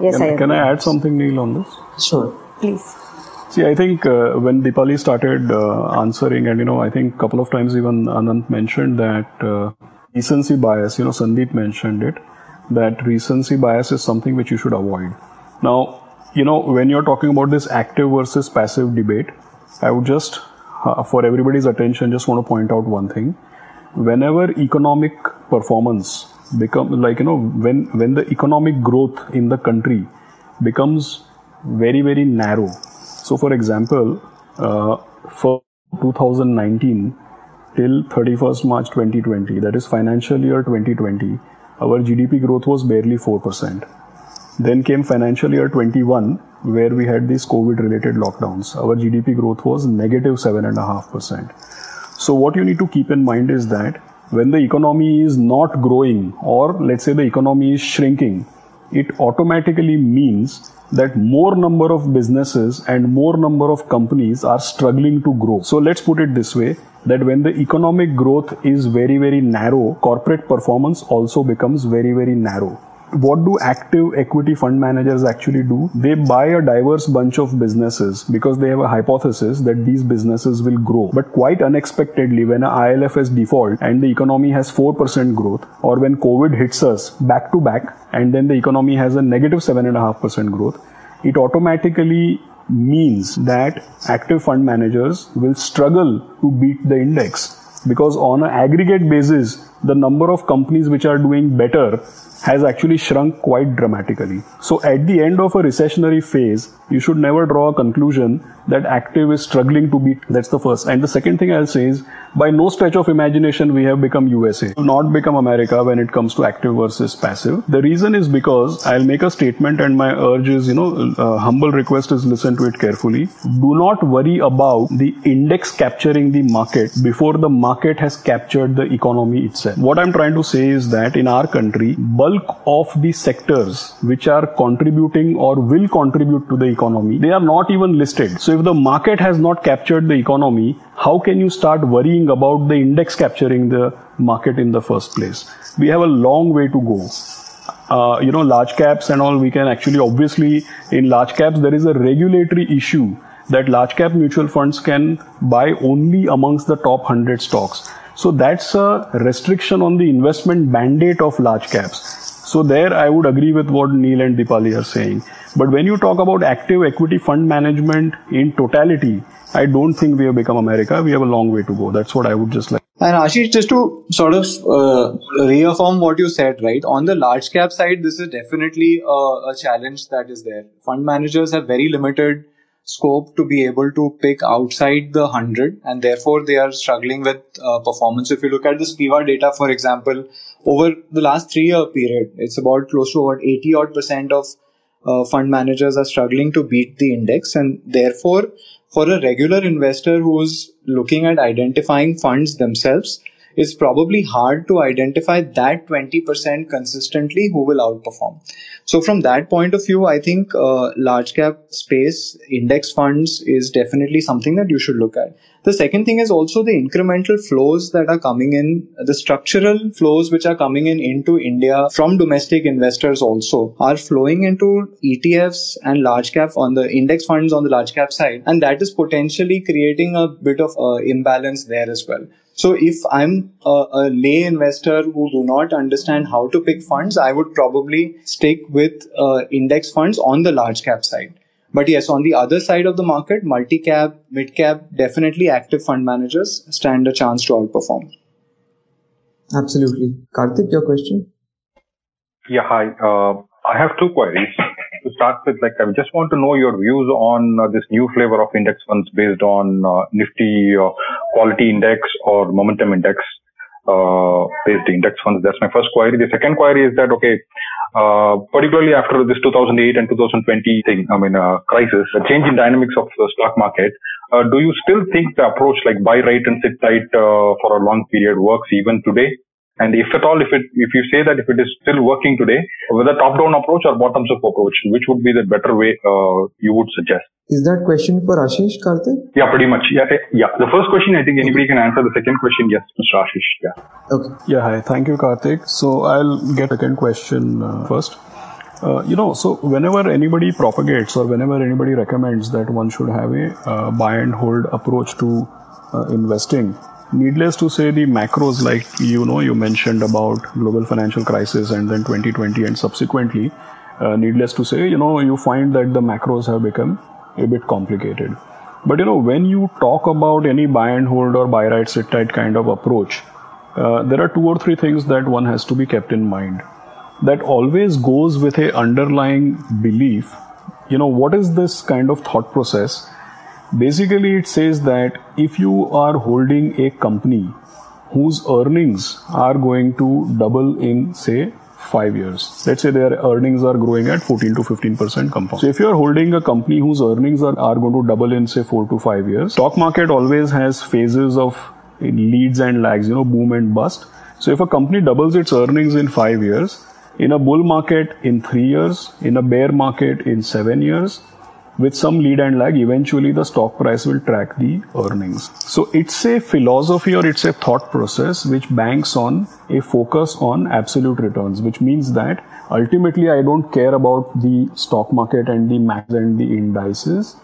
E: Yes,
D: can,
E: I
D: Can I add something, Neil, on this?
C: Sure.
E: please.
D: See, I think uh, when Dipali started uh, answering, and you know, I think a couple of times even Anant mentioned that uh, recency bias. You know, Sandeep mentioned it that recency bias is something which you should avoid. Now, you know, when you're talking about this active versus passive debate, I would just, uh, for everybody's attention, just want to point out one thing. Whenever economic performance become like you know when when the economic growth in the country becomes very very narrow. So, for example, uh, for 2019 till 31st March 2020, that is financial year 2020, our GDP growth was barely 4%. Then came financial year 21, where we had these COVID related lockdowns. Our GDP growth was negative 7.5%. So, what you need to keep in mind is that when the economy is not growing, or let's say the economy is shrinking, it automatically means that more number of businesses and more number of companies are struggling to grow. So let's put it this way that when the economic growth is very very narrow, corporate performance also becomes very very narrow what do active equity fund managers actually do? They buy a diverse bunch of businesses because they have a hypothesis that these businesses will grow. But quite unexpectedly, when an ILFS default and the economy has 4% growth, or when COVID hits us back to back and then the economy has a negative 7.5% growth, it automatically means that active fund managers will struggle to beat the index because on an aggregate basis the number of companies which are doing better has actually shrunk quite dramatically. So at the end of a recessionary phase, you should never draw a conclusion that active is struggling to beat. That's the first. And the second thing I'll say is, by no stretch of imagination, we have become USA. Not become America when it comes to active versus passive. The reason is because I'll make a statement and my urge is, you know, uh, humble request is listen to it carefully. Do not worry about the index capturing the market before the market has captured the economy itself. What I'm trying to say is that in our country, bulk of the sectors which are contributing or will contribute to the economy, they are not even listed. So if the market has not captured the economy, how can you start worrying about the index capturing the market in the first place? We have a long way to go. Uh, you know, large caps and all, we can actually, obviously, in large caps, there is a regulatory issue that large cap mutual funds can buy only amongst the top 100 stocks. So that's a restriction on the investment mandate of large caps. So there I would agree with what Neil and Dipali are saying. But when you talk about active equity fund management in totality, I don't think we have become America. We have a long way to go. That's what I would just like.
G: And Ashish, just to sort of uh, reaffirm what you said, right? On the large cap side, this is definitely a, a challenge that is there. Fund managers have very limited scope to be able to pick outside the 100 and therefore they are struggling with uh, performance. If you look at the SPIVA data, for example, over the last three year period, it's about close to about 80 odd percent of uh, fund managers are struggling to beat the index and therefore for a regular investor who's looking at identifying funds themselves it's probably hard to identify that 20% consistently who will outperform. So from that point of view, I think uh, large cap space index funds is definitely something that you should look at. The second thing is also the incremental flows that are coming in, the structural flows which are coming in into India from domestic investors also are flowing into ETFs and large cap on the index funds on the large cap side. And that is potentially creating a bit of uh, imbalance there as well. So if I'm a, a, lay investor who do not understand how to pick funds, I would probably stick with uh, index funds on the large cap side. But yes, on the other side of the market, multi cap, mid cap, definitely active fund managers stand a chance to outperform.
C: Absolutely. Karthik, your question?
M: Yeah, hi. Uh, I have two queries. To start with, like, I just want to know your views on uh, this new flavor of index funds based on uh, Nifty uh, quality index or momentum index uh, based index funds. That's my first query. The second query is that, okay, uh, particularly after this 2008 and 2020 thing, I mean, uh, crisis, the change in dynamics of the stock market, do you still think the approach like buy right and sit tight for a long period works even today? And if at all, if it, if you say that if it is still working today, whether top-down approach or bottoms-up approach, which would be the better way uh, you would suggest?
C: Is that question for Ashish Karthik?
M: Yeah, pretty much. Yeah, eh, yeah. The first question, I think anybody can answer. The second question, yes, Mr. Ashish. Yeah.
C: Okay.
D: Yeah, hi. Thank you, Karthik. So I'll get second question uh, first. Uh, you know, so whenever anybody propagates or whenever anybody recommends that one should have a uh, buy and hold approach to uh, investing, needless to say, the macros, like you know, you mentioned about global financial crisis and then 2020 and subsequently, uh, needless to say, you know, you find that the macros have become a bit complicated. But you know, when you talk about any buy and hold or buy right, sit tight kind of approach, uh, there are two or three things that one has to be kept in mind that always goes with a underlying belief you know what is this kind of thought process basically it says that if you are holding a company whose earnings are going to double in say 5 years. Let's say their earnings are growing at 14 to 15% compound. So if you are holding a company whose earnings are, are going to double in say 4 to 5 years stock market always has phases of leads and lags you know boom and bust. So if a company doubles its earnings in 5 years in a bull market in three years, in a bear market in seven years, with some lead and lag, eventually the stock price will track the earnings. So it's a philosophy or it's a thought process which banks on a focus on absolute returns, which means that ultimately I don't care about the stock market and the max and the indices.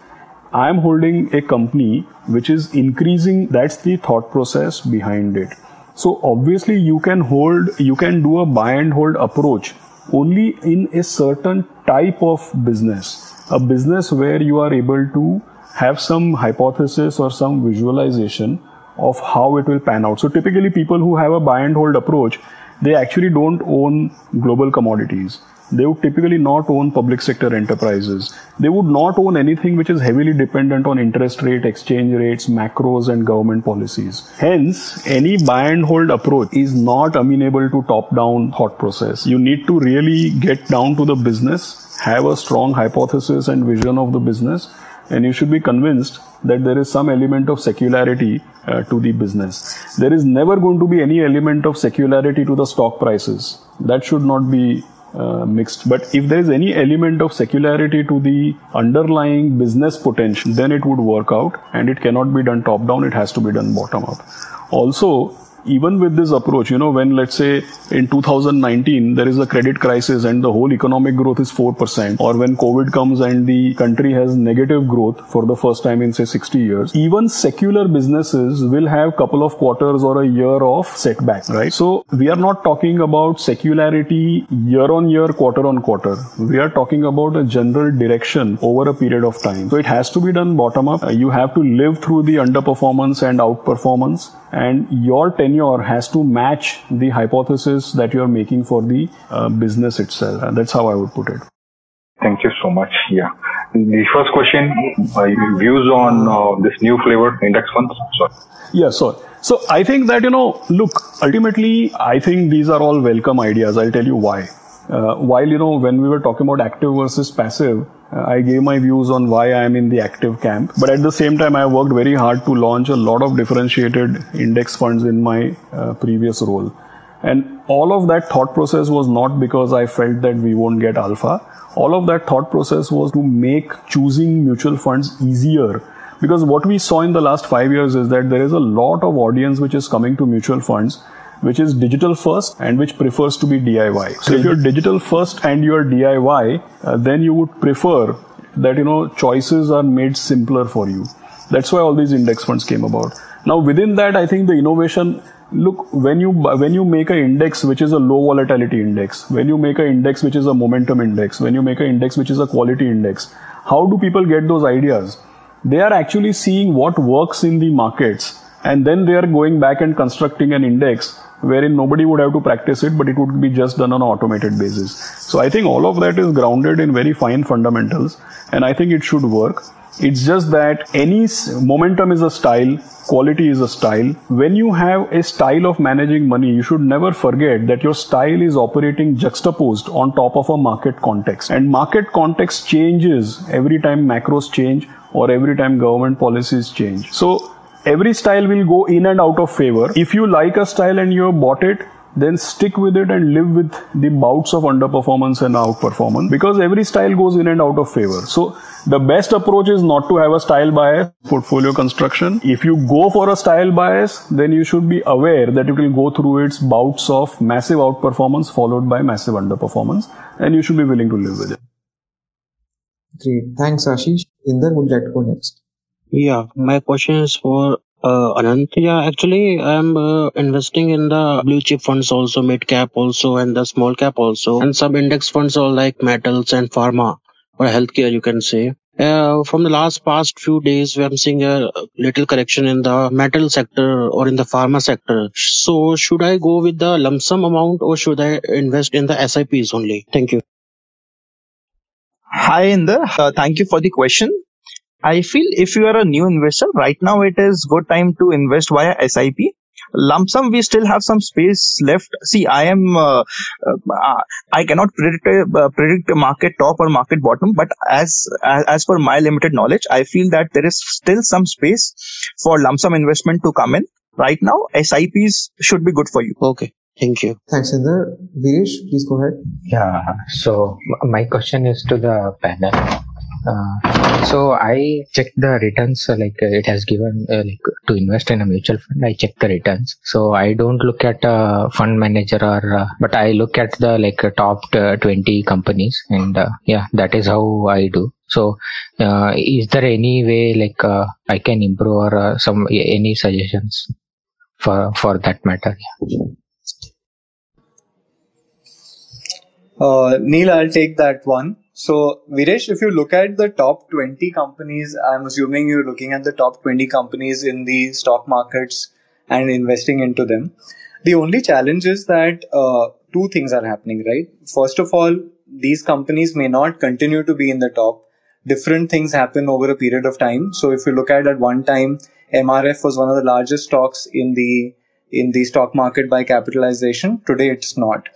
D: I am holding a company which is increasing. That's the thought process behind it. So obviously you can hold, you can do a buy and hold approach only in a certain type of business. A business where you are able to have some hypothesis or some visualization of how it will pan out. So typically people who have a buy and hold approach, they actually don't own global commodities they would typically not own public sector enterprises. They would not own anything which is heavily dependent on interest rate, exchange rates, macros, and government policies. Hence, any buy and hold approach is not amenable to top down thought process. You need to really get down to the business, have a strong hypothesis and vision of the business, and you should be convinced that there is some element of secularity uh, to the business. There is never going to be any element of secularity to the stock prices. That should not be uh, mixed. But if there is any element of secularity to the underlying business potential, then it would work out and it cannot be done top down, it has to be done bottom up. Also, even with this approach, you know, when let's say in 2019 there is a credit crisis and the whole economic growth is 4%, or when COVID comes and the country has negative growth for the first time in say 60 years, even secular businesses will have couple of quarters or a year of setback, right? So we are not talking about secularity year on year, quarter on quarter. We are talking about a general direction over a period of time. So it has to be done bottom up. You have to live through the underperformance and outperformance and your tenure has to match the hypothesis that you're making for the uh, business itself. And that's how I would put it.
M: Thank you so much. Yeah. The first question, uh, views on uh, this new flavor index funds. Sorry.
D: Yeah, so so I think that you know, look, ultimately, I think these are all welcome ideas. I'll tell you why. Uh, while you know, when we were talking about active versus passive, uh, I gave my views on why I am in the active camp. But at the same time, I worked very hard to launch a lot of differentiated index funds in my uh, previous role. And all of that thought process was not because I felt that we won't get alpha. All of that thought process was to make choosing mutual funds easier. Because what we saw in the last five years is that there is a lot of audience which is coming to mutual funds which is digital first and which prefers to be DIY. So if you're digital first and you're DIY, uh, then you would prefer that you know choices are made simpler for you. That's why all these index funds came about. Now within that, I think the innovation. Look, when you when you make an index which is a low volatility index, when you make an index which is a momentum index, when you make an index which is a quality index, how do people get those ideas? They are actually seeing what works in the markets and then they are going back and constructing an index wherein nobody would have to practice it, but it would be just done on an automated basis. So I think all of that is grounded in very fine fundamentals, and I think it should work. It's just that any momentum is a style, quality is a style. When you have a style of managing money, you should never forget that your style is operating juxtaposed on top of a market context. And market context changes every time macros change or every time government policies change. So every style will go in and out of favor. If you like a style and you have bought it, then stick with it and live with the bouts of underperformance and outperformance because every style goes in and out of favor. So the best approach is not to have a style bias portfolio construction. If you go for a style bias, then you should be aware that it will go through its bouts of massive outperformance followed by massive underperformance and you should be willing to live with it.
C: Great. Thanks, Ashish. Inder, would to go next?
N: Yeah, my question is for uh, Anant. Yeah, actually, I'm uh, investing in the blue chip funds also, mid cap also, and the small cap also, and some index funds all like metals and pharma or healthcare, you can say. Uh, from the last past few days, we are seeing a little correction in the metal sector or in the pharma sector. So, should I go with the lump sum amount or should I invest in the SIPs only? Thank you.
F: Hi, Inder. Uh, thank you for the question. I feel if you are a new investor, right now it is good time to invest via SIP. Lump sum, we still have some space left. See, I am, uh, uh, I cannot predict uh, predict market top or market bottom, but as, as as per my limited knowledge, I feel that there is still some space for lump sum investment to come in. Right now, SIPs should be good for you.
N: Okay. Thank you.
C: Thanks, Inder. Viresh, please go ahead.
O: Yeah. So my question is to the panel. Uh, so I check the returns uh, like uh, it has given uh, like to invest in a mutual fund. I check the returns. So I don't look at a fund manager or, uh, but I look at the like uh, top 20 companies and yeah, that is how I do. So is there any way like I can improve or some any suggestions for for that matter? Yeah.
G: Neil, I'll take that one. So, Viresh, if you look at the top 20 companies, I'm assuming you're looking at the top 20 companies in the stock markets and investing into them. The only challenge is that uh, two things are happening, right? First of all, these companies may not continue to be in the top. Different things happen over a period of time. So, if you look at at one time, MRF was one of the largest stocks in the in the stock market by capitalization. Today, it's not.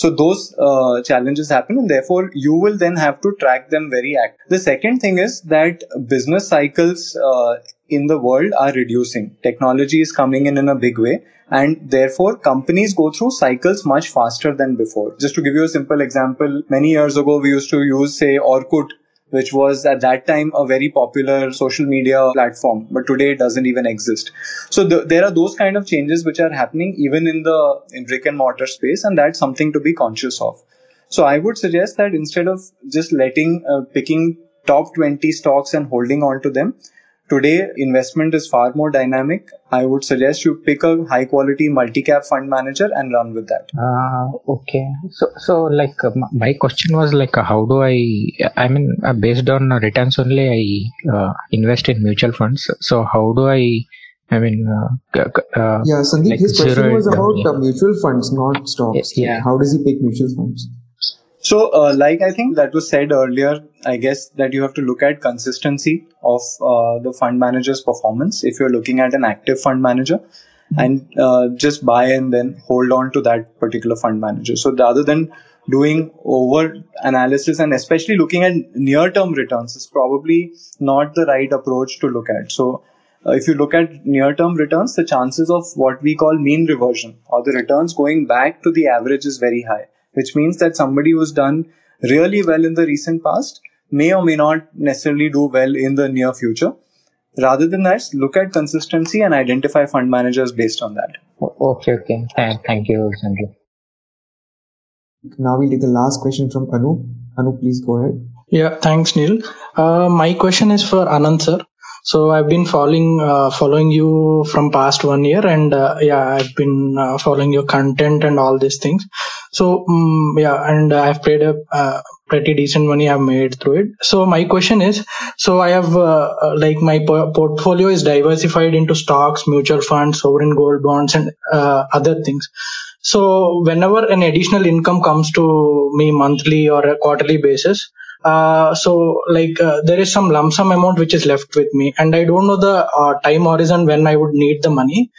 G: So those uh, challenges happen, and therefore you will then have to track them very act. The second thing is that business cycles uh, in the world are reducing. Technology is coming in in a big way, and therefore companies go through cycles much faster than before. Just to give you a simple example, many years ago we used to use say Orkut which was at that time a very popular social media platform, but today it doesn't even exist. So the, there are those kind of changes which are happening even in the in brick and mortar space, and that's something to be conscious of. So I would suggest that instead of just letting uh, picking top 20 stocks and holding on to them, Today, investment is far more dynamic. I would suggest you pick a high quality multi cap fund manager and run with that.
O: Uh, okay. So, so like uh, my question was like, uh, how do I, I mean, uh, based on returns only, I uh, invest in mutual funds. So, how do I, I mean, uh,
C: yeah, Sandeep, like his question was about yeah. mutual funds, not stocks. Yeah. How does he pick mutual funds?
G: So, uh, like I think that was said earlier, I guess that you have to look at consistency of uh, the fund manager's performance if you're looking at an active fund manager mm-hmm. and uh, just buy and then hold on to that particular fund manager. So, rather than doing over analysis and especially looking at near term returns is probably not the right approach to look at. So, uh, if you look at near term returns, the chances of what we call mean reversion or the returns going back to the average is very high which means that somebody who's done really well in the recent past may or may not necessarily do well in the near future. Rather than that, look at consistency and identify fund managers based on that.
O: Okay, okay. Thank, thank you, Sanjay.
C: Now we'll take the last question from Anu. Anu, please go ahead.
P: Yeah, thanks, Neil. Uh, my question is for Anand, sir. So I've been following uh, following you from past one year, and uh, yeah, I've been uh, following your content and all these things. So um, yeah, and I've paid a uh, pretty decent money I've made through it. So my question is, so I have uh, uh, like my portfolio is diversified into stocks, mutual funds, sovereign gold bonds, and other things. So whenever an additional income comes to me monthly or a quarterly basis, uh, so like uh, there is some lump sum amount which is left with me and i don't know the uh, time horizon when i would need the money.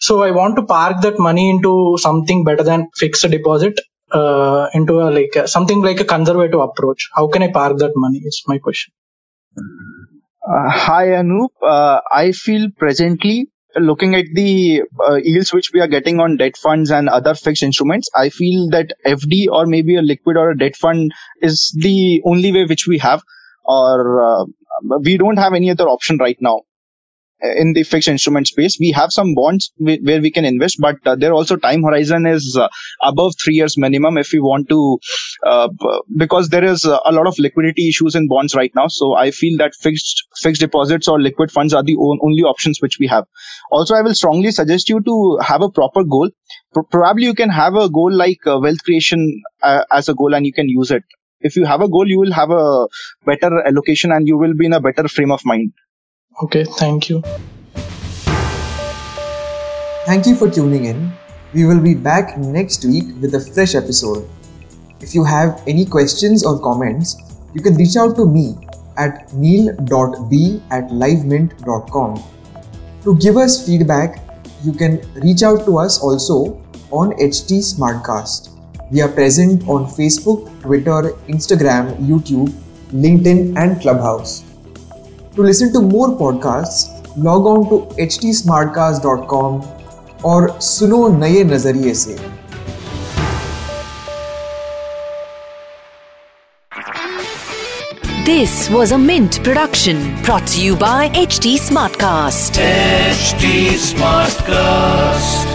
P: So i want to park that money into something better than fixed deposit uh, into a like a, something like a conservative approach. How can i park that money is my question.
F: Uh, hi anup. I feel presently looking at the uh, yields which we are getting on debt funds and other fixed instruments, I feel that FD or maybe a liquid or a debt fund is the only way which we have, or uh, we don't have any other option right now in the fixed instrument space. We have some bonds where we can invest, but uh, there also time horizon is uh, above three years minimum if we want to, uh, because there is a lot of liquidity issues in bonds right now. So I feel that fixed fixed deposits or liquid funds are the only options which we have. Also, I will strongly suggest you to have a proper goal. P- probably you can have a goal like uh, wealth creation uh, as a goal and you can use it. If you have a goal, you will have a better allocation and you will be in a better frame of mind.
P: Okay, thank you.
C: Thank you for tuning in. We will be back next week with a fresh episode. If you have any questions or comments, you can reach out to me at neil.b at livemint.com. To give us feedback, you can reach out to us also on HT Smartcast. We are present on Facebook, Twitter, Instagram, YouTube, LinkedIn, and Clubhouse. To listen to more podcasts, log on to htsmartcast.com और सुनो नए नजरिए से
B: This was a Mint production brought to you by HT Smartcast.
A: HT Smartcast.